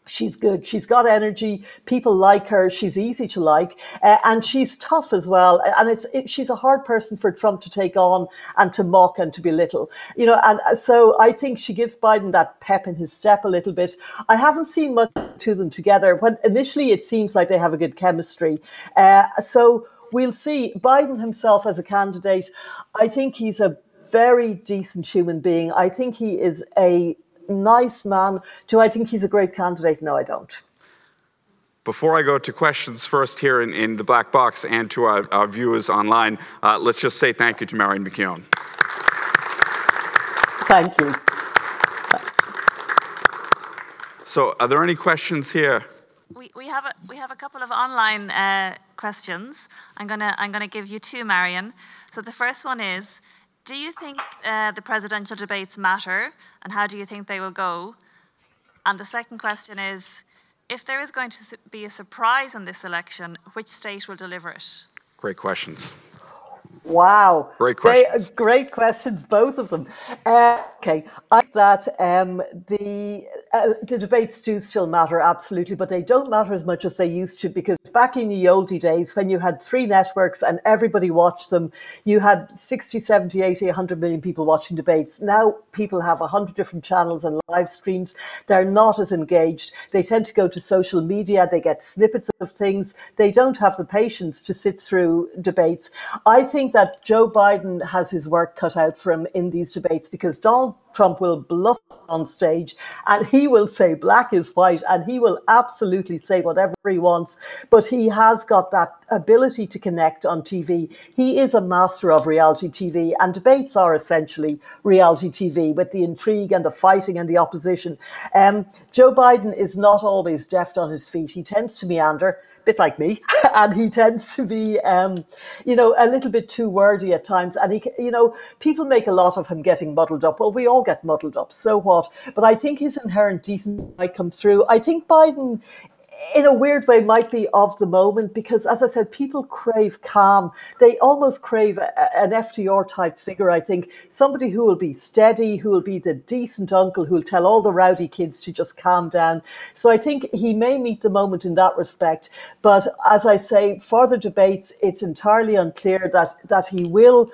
She's good. She's got energy. People like her. She's easy to like, uh, and she's tough as well. And it's it, she's a hard person for Trump to take on and to mock and to belittle. You know, and uh, so I think she gives Biden that pep in his step a little bit. I haven't seen much to them together. When initially it seems like they have a good chemistry. Uh, so we'll see. Biden himself as a candidate, I think he's a very decent human being. I think he is a nice man. Do I think he's a great candidate? No, I don't. Before I go to questions first here in, in the black box and to our, our viewers online, uh, let's just say thank you to Marion McKeone. Thank you. Thanks. So, are there any questions here? We, we have a we have a couple of online uh, questions. I'm gonna I'm gonna give you two, Marion. So the first one is do you think uh, the presidential debates matter, and how do you think they will go? And the second question is if there is going to be a surprise in this election, which state will deliver it? Great questions. Wow. Great questions. Great, great questions, both of them. Uh, okay. I think that um, the, uh, the debates do still matter, absolutely, but they don't matter as much as they used to because back in the oldie days when you had three networks and everybody watched them, you had 60, 70, 80, 100 million people watching debates. Now people have 100 different channels and live streams. They're not as engaged. They tend to go to social media. They get snippets of things. They don't have the patience to sit through debates. I think that Joe Biden has his work cut out for him in these debates because Donald Trump will bluster on stage and he will say black is white and he will absolutely say whatever he wants. But he has got that ability to connect on TV. He is a master of reality TV and debates are essentially reality TV with the intrigue and the fighting and the opposition. Um, Joe Biden is not always deft on his feet. He tends to meander bit like me, and he tends to be, um, you know, a little bit too wordy at times. And he, you know, people make a lot of him getting muddled up. Well, we all get muddled up. So what? But I think his inherent decency might come through. I think Biden in a weird way might be of the moment because as i said people crave calm. They almost crave a, an FDR type figure i think. Somebody who will be steady who will be the decent uncle who will tell all the rowdy kids to just calm down. So i think he may meet the moment in that respect. But as i say for the debates it's entirely unclear that that he will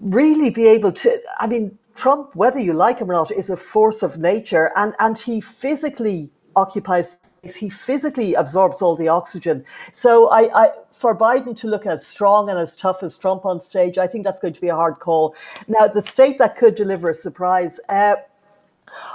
really be able to i mean trump whether you like him or not is a force of nature. And and he physically occupies space. He physically absorbs all the oxygen. So I, I, for Biden to look as strong and as tough as Trump on stage, I think that's going to be a hard call. Now, the state that could deliver a surprise. Uh,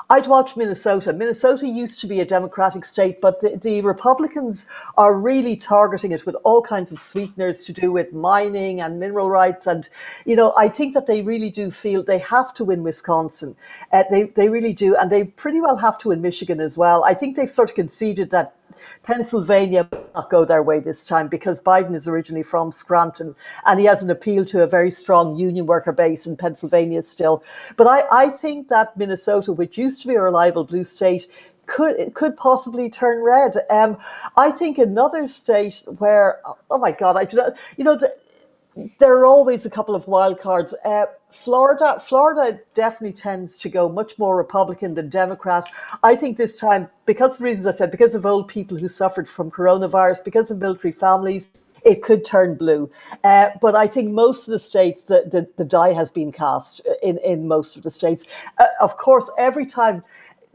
I'd watch Minnesota. Minnesota used to be a Democratic state, but the, the, Republicans are really targeting it with all kinds of sweeteners to do with mining and mineral rights. And, you know, I think that they really do feel they have to win Wisconsin. Uh, they, they really do. And they pretty well have to win Michigan as well. I think they've sort of conceded that Pennsylvania will not go their way this time because Biden is originally from Scranton and he has an appeal to a very strong union worker base in Pennsylvania still. But I, I think that Minnesota, which used to be a reliable blue state, could could possibly turn red. Um, I think another state where, oh my God, I do not, you know, the, there are always a couple of wild cards. Uh, Florida, Florida definitely tends to go much more Republican than Democrat. I think this time, because of the reasons I said, because of old people who suffered from coronavirus, because of military families, it could turn blue. Uh, but I think most of the states, the, the, the, die has been cast in, in most of the states. Uh, of course, every time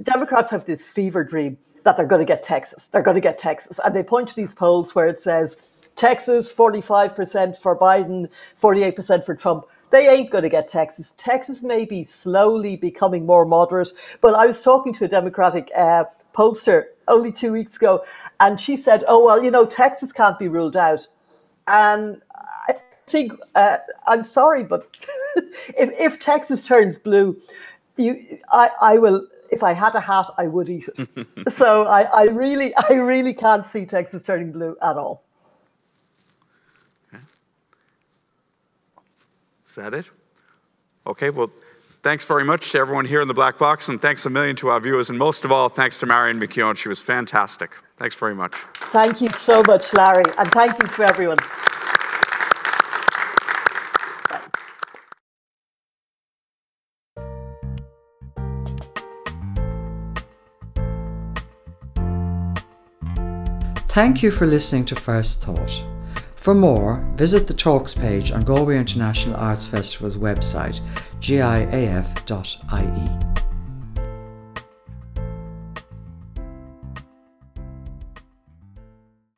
Democrats have this fever dream that they're going to get Texas, they're going to get Texas. And they point to these polls where it says, Texas, 45% for Biden, 48% for Trump. They ain't going to get Texas. Texas may be slowly becoming more moderate, but I was talking to a Democratic uh, pollster only two weeks ago, and she said, "Oh well, you know, Texas can't be ruled out." And I think uh, I'm sorry, but if, if Texas turns blue, you, I, I will if I had a hat, I would eat it. so I, I, really, I really can't see Texas turning blue at all. That it? Okay, well, thanks very much to everyone here in the black box, and thanks a million to our viewers, and most of all, thanks to Marion McKeone. She was fantastic. Thanks very much. Thank you so much, Larry, and thank you to everyone. Thank you for listening to First Thought. For more, visit the Talks page on Galway International Arts Festival's website, giaf.ie.